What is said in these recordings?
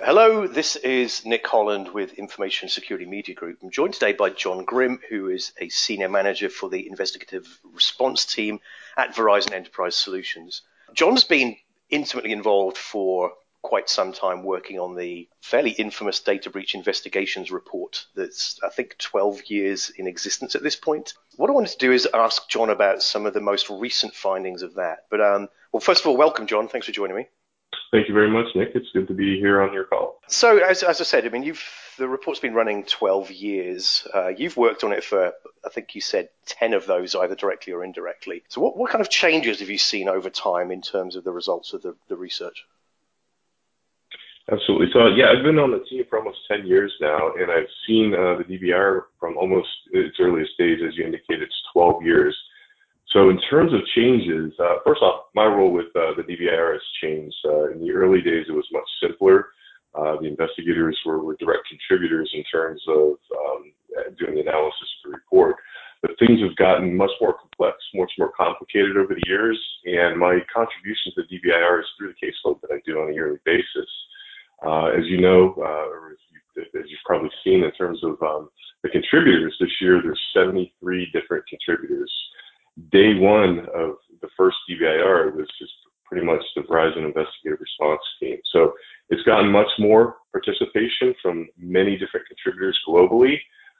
Hello, this is Nick Holland with Information Security Media Group. I'm joined today by John Grim, who is a senior manager for the investigative response team at Verizon Enterprise Solutions. John's been intimately involved for quite some time working on the fairly infamous data breach investigations report that's, I think, 12 years in existence at this point. What I wanted to do is ask John about some of the most recent findings of that. But, um, well, first of all, welcome, John. Thanks for joining me. Thank you very much, Nick. It's good to be here on your call. So, as, as I said, I mean, you've the report's been running 12 years. Uh, you've worked on it for, I think you said, 10 of those, either directly or indirectly. So, what, what kind of changes have you seen over time in terms of the results of the, the research? Absolutely. So, yeah, I've been on the team for almost 10 years now, and I've seen uh, the DBIR from almost its earliest days, as you indicated, it's 12 years. So in terms of changes, uh, first off, my role with uh, the DBIR has changed. Uh, in the early days, it was much simpler. Uh, the investigators were, were, direct contributors in terms of um, doing the analysis of the report. But things have gotten much more complex, much more complicated over the years, and my contribution to the DBIR is through the caseload that I do on a yearly basis. Uh, as you know, uh, or as, you, as you've probably seen in terms of um, the contributors this year, there's 73 different contributors day one of the first DBIR was just pretty much the Verizon investigative response team. So it's gotten much more participation from many different contributors globally,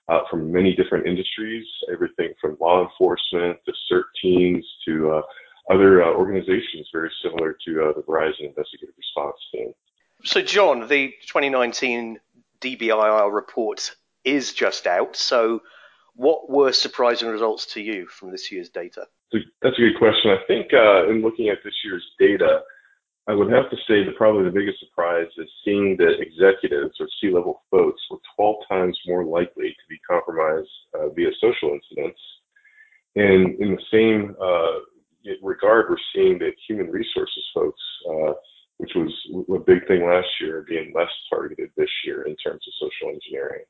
uh, from many different industries, everything from law enforcement to CERT teams to uh, other uh, organizations very similar to uh, the Verizon investigative response team. So, John, the 2019 DBIR report is just out. So, what were surprising results to you from this year's data? That's a good question. I think uh, in looking at this year's data, I would have to say that probably the biggest surprise is seeing that executives or C-level folks were 12 times more likely to be compromised uh, via social incidents. And in the same uh, regard, we're seeing that human resources folks, uh, which was a big thing last year, being less targeted this year in terms of social engineering.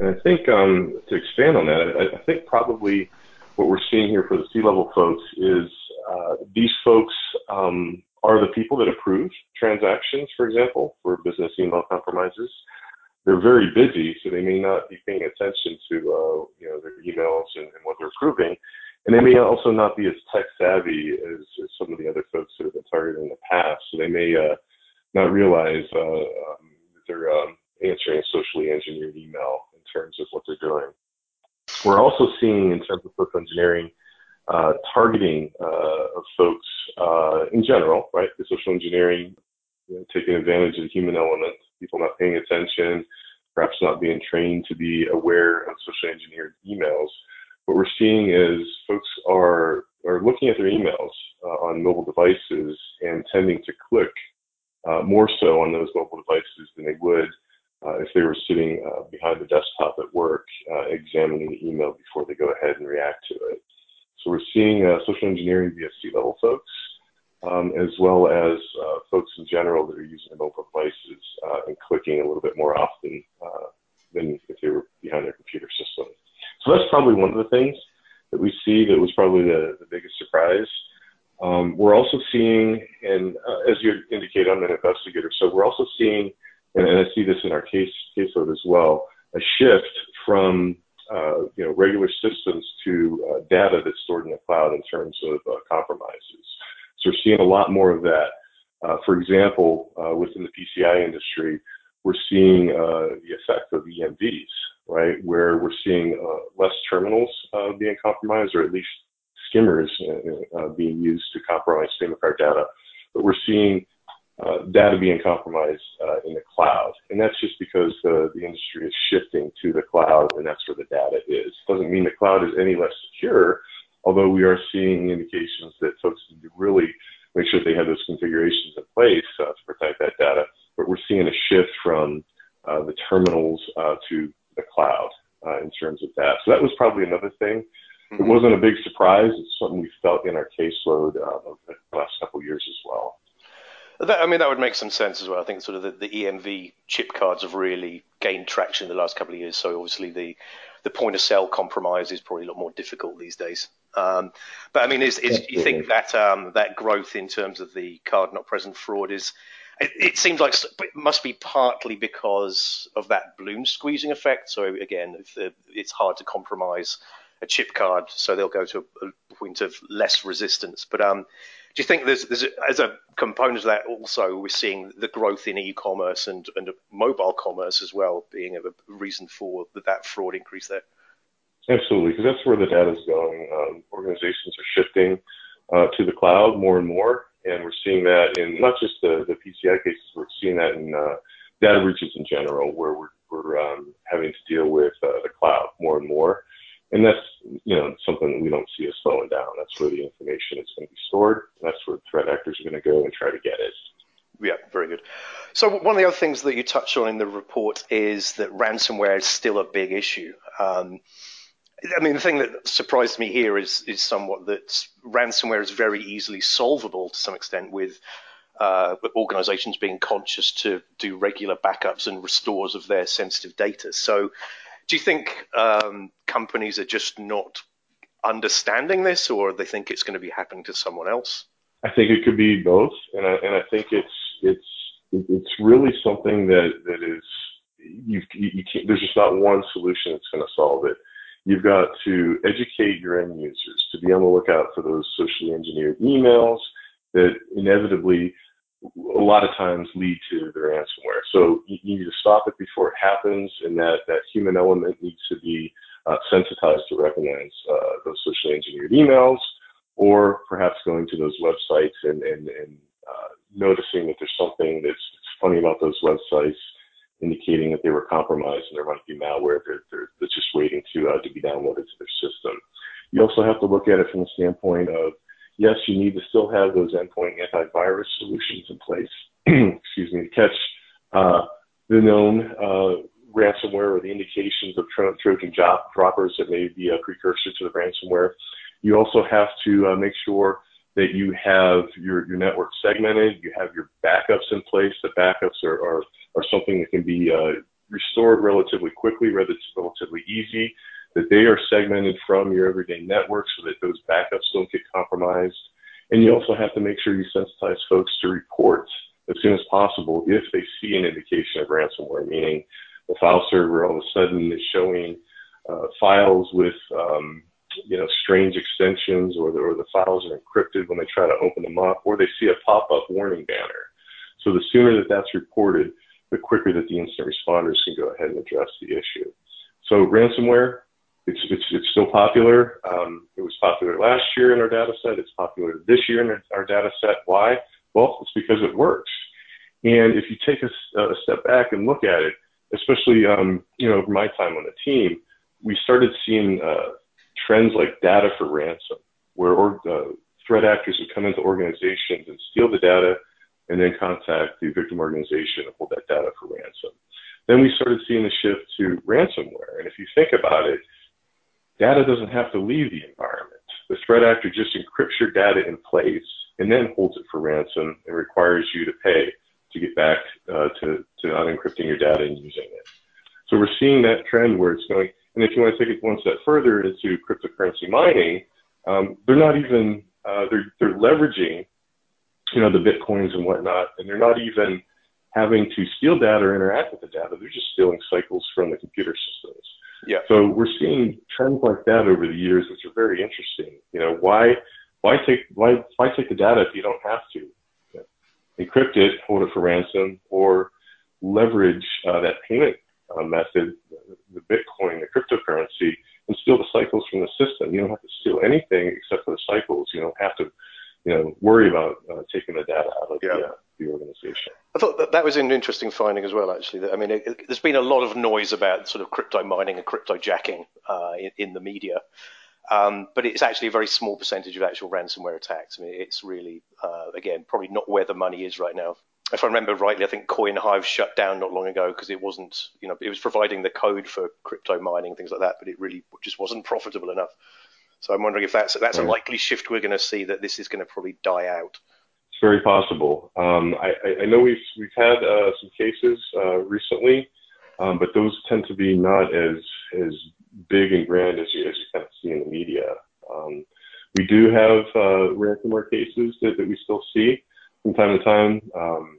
And I think um, to expand on that, I, I, think probably what we're seeing here for the C-level folks is uh, these folks um, are the people that approve transactions, for example, for business email compromises. They're very busy, so they may not be paying attention to uh, you know their emails and, and, what they're approving, and they may also not be as tech savvy as, as, some of the other folks that have been targeted in the past. So they may uh, not realize uh, um, that they're um, answering a socially engineered email terms of what they're doing. We're also seeing, in terms of social engineering, uh, targeting uh, of folks uh, in general, right? The social engineering, you know, taking advantage of the human element, people not paying attention, perhaps not being trained to be aware of socially engineered emails. What we're seeing is folks are are looking at their emails uh, on mobile devices and tending to click uh, more so on those mobile devices than they would if they were sitting uh, behind the desktop at work, uh, examining the email before they go ahead and react to it. So we're seeing uh, social engineering via C-level folks, um, as well as uh, folks in general that are using mobile devices uh, and clicking a little bit more often than if they were behind their computer system. So that's probably one of the things that we see that was probably the, the biggest surprise. Um, we're also seeing, and as you indicate, I'm an investigator, so we're also seeing and, and I see this in our case caseload as well, a shift from uh, you know regular systems to uh, data that's stored in the cloud in terms of uh, compromises. So we're seeing a lot more of that. Uh, for example, uh, within the PCI industry, we're seeing uh, the effect of EMVs, right, where we're seeing less terminals being compromised, or at least skimmers being used to compromise SIM card data. But we're seeing uh, data being compromised uh, in the cloud. And that's just because the, the industry is shifting to the cloud and that's where the data is. Doesn't mean the cloud is any less secure, although we are seeing indications that folks need to really make sure they have those configurations in place uh, to protect that data. But we're seeing a shift from uh, the terminals uh, to the cloud uh, in terms of that. So that was probably another thing. It mm-hmm. wasn't a big surprise. It's something we felt in our caseload over the last couple of years as well. That, I mean, that would make some sense as well. I think sort of the, the EMV chip cards have really gained traction in the last couple of years. So obviously the the point of sale compromise is probably a lot more difficult these days. Um, but I mean, is, is you think that um, that growth in terms of the card not present fraud is it, it, seems like it must be partly because of that balloon squeezing effect. So again, the, it's hard to compromise a chip card, so they'll go to a point of less resistance. But um, do you think there's, there's as a component of that also we're seeing the growth in e-commerce and, and mobile commerce as well being a reason for that fraud increase there? Absolutely, because that's where the data is going. Um, organizations are shifting uh, to the cloud more and more, and we're seeing that in not just the, the PCI cases, we're seeing that in uh, data breaches in general, where we're, we're um, having to deal with uh, the cloud more and more. And that's, you know, something that we don't see as slowing down. That's where the information is going to be stored. That's where threat actors are going to go and try to get it. Yeah, very good. So one of the other things that you touched on in the report is that ransomware is still a big issue. Um, I mean, the thing that surprised me here is is somewhat that ransomware is very easily solvable to some extent with uh, organizations being conscious to do regular backups and restores of their sensitive data. So, do you think um, companies are just not understanding this, or they think it's going to be happening to someone else? I think it could be both, and I, and I think it's it's it's really something that that is you you can't. There's just not one solution that's going to solve it. You've got to educate your end users to be on the lookout for those socially engineered emails that inevitably a lot of times lead to their ransomware. So you, need to stop it before it happens, and that, that human element needs to be uh, sensitized to recognize uh, those socially engineered emails, or perhaps going to those websites and, and, and uh, noticing that there's something that's funny about those websites indicating that they were compromised and there might be malware that, that's just waiting to, uh, to be downloaded to their system. You also have to look at it from the standpoint of, yes, you need to still have those endpoint antivirus solutions in place, excuse me, to catch uh, the known uh, ransomware or the indications of tro- Trojan droppers that may be a precursor to the ransomware. You also have to uh, make sure that you have your, your network segmented, you have your backups in place. The backups are, are are something that can be uh, restored relatively quickly, relatively easy, that they are segmented from your everyday network so that those backups don't get compromised. And you also have to make sure you sensitize folks to report as soon as possible if they see an indication of ransomware, meaning the file server all of a sudden is showing uh, files with um, you know strange extensions or the, or the files are encrypted when they try to open them up or they see a pop-up warning banner. So the sooner that that's reported, the quicker that the incident responders can go ahead and address the issue. So ransomware, it's, it's, it's still popular. Um, it was popular last year in our data set. It's popular this year in our data set. Why? Well, it's because it works. And if you take a, a step back and look at it, especially, um, you know, over my time on the team, we started seeing uh, trends like data for ransom, where or, uh, threat actors would come into organizations and steal the data and then contact the victim organization and hold that data for ransom. Then we started seeing the shift to ransomware. And if you think about it, data doesn't have to leave the environment. The threat actor just encrypts your data in place and then holds it for ransom and requires you to pay to get back uh, to, to unencrypting your data and using it. So we're seeing that trend where it's going. And if you want to take it one step further into cryptocurrency mining, um, they're not even uh, they're they're leveraging you know, the bitcoins and whatnot, and they're not even having to steal data or interact with the data. They're just stealing cycles from the computer systems. Yeah. So we're seeing trends like that over the years, which are very interesting. You know, why why take why why take the data if you don't have to? Know, encrypt it, hold it for ransom, or leverage uh, that payment uh, method, the Bitcoin, the cryptocurrency, and steal the cycles from the system. You don't have to steal anything except for the cycles. You don't have to you know, worry about uh, taking the data out of yeah. the, uh, the organization. I thought that, was an interesting finding as well, actually. That, I mean, it, it, there's been a lot of noise about sort of crypto mining and crypto jacking uh, in, in, the media. Um, but it's actually a very small percentage of actual ransomware attacks. I mean, it's really, uh, again, probably not where the money is right now. If I remember rightly, I think CoinHive shut down not long ago because it wasn't, you know, it was providing the code for crypto mining, things like that, but it really just wasn't profitable enough. So I'm wondering if that's that's right. a likely shift we're going to see that this is going to probably die out. Very possible. Um, I, I, know we've we've had uh, some cases uh, recently, um, but those tend to be not as as big and grand as you as you kind of see in the media. Um, we do have uh, ransomware cases that, that we still see from time to time, um,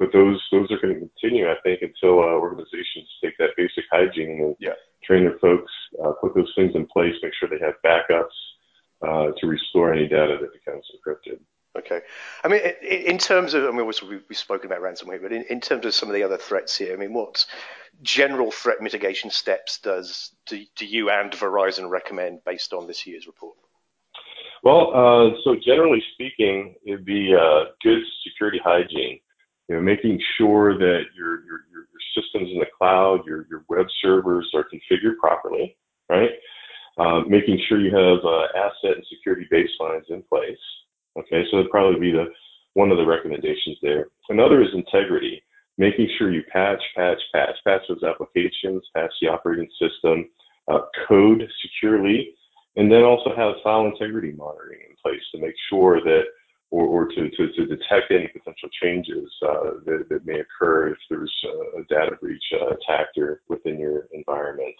but those those are going to continue, I think, until uh, organizations take that basic hygiene and yeah. train their folks, uh, put those things in place, make sure they have backups uh, to restore any data that becomes encrypted. Okay. I mean, in terms of, I mean, we've spoken about ransomware, but in, terms of some of the other threats here, I mean, what general threat mitigation steps does do, you and Verizon recommend based on this year's report? Well, uh, so generally speaking, it'd be uh, good security hygiene. You know, making sure that your, your, systems in the cloud, your, your web servers are configured properly, right? Uh, making sure you have asset and security baselines in place. Okay, so that'd probably be the one of the recommendations there. Another is integrity, making sure you patch, patch, patch, patch those applications, patch the operating system, uh, code securely, and then also have file integrity monitoring in place to make sure that, or, or to, to, to detect any potential changes uh, that, that may occur if there's a data breach uh, attacked or within your environment.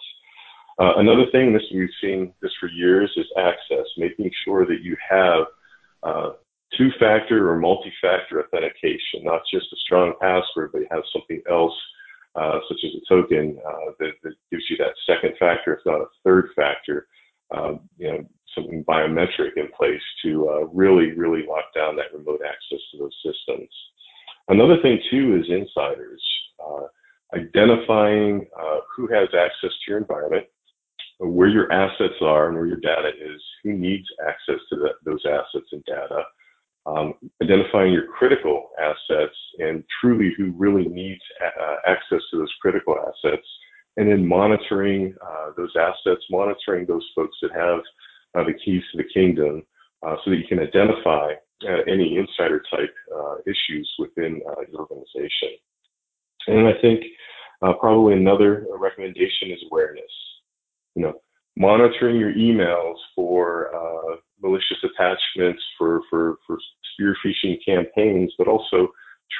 Uh, another thing, this we've seen this for years, is access, making sure that you have uh, two-factor or multi-factor authentication, not just a strong password, but have something else, uh, such as a token uh, that, that, gives you that second factor, if not a third factor, um, you know, something biometric in place to uh, really, really lock down that remote access to those systems. Another thing too is insiders, uh, identifying who has access to your environment, where your assets are and where your data is, who needs access to those assets and data, um, identifying your critical assets and truly who really needs uh, access to those critical assets, and then monitoring uh, those assets, monitoring those folks that have uh, the keys to the kingdom uh, so that you can identify uh, any insider type issues within your organization. And I think probably another recommendation is awareness you know, monitoring your emails for uh, malicious attachments, for, for, for spear phishing campaigns, but also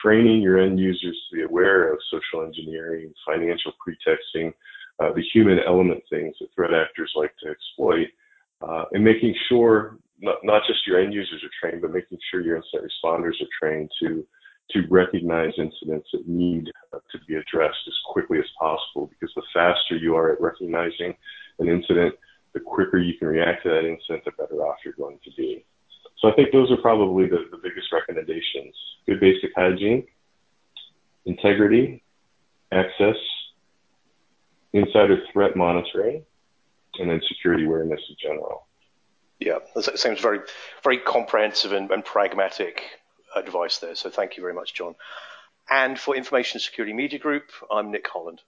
training your end users to be aware of social engineering, financial pretexting, uh, the human element things that threat actors like to exploit, uh, and making sure not, not just your end users are trained, but making sure your incident responders are trained to to recognize incidents that need uh, to be addressed as quickly as possible because the faster you are at recognizing an incident, the quicker you can react to that incident, the better off you're going to be. So I think those are probably the, the biggest recommendations. Good basic hygiene, integrity, access, insider threat monitoring, and then security awareness in general. Yeah, that seems very, very comprehensive and, and pragmatic advice there. So thank you very much, John. And for Information Security Media Group, I'm Nick Holland.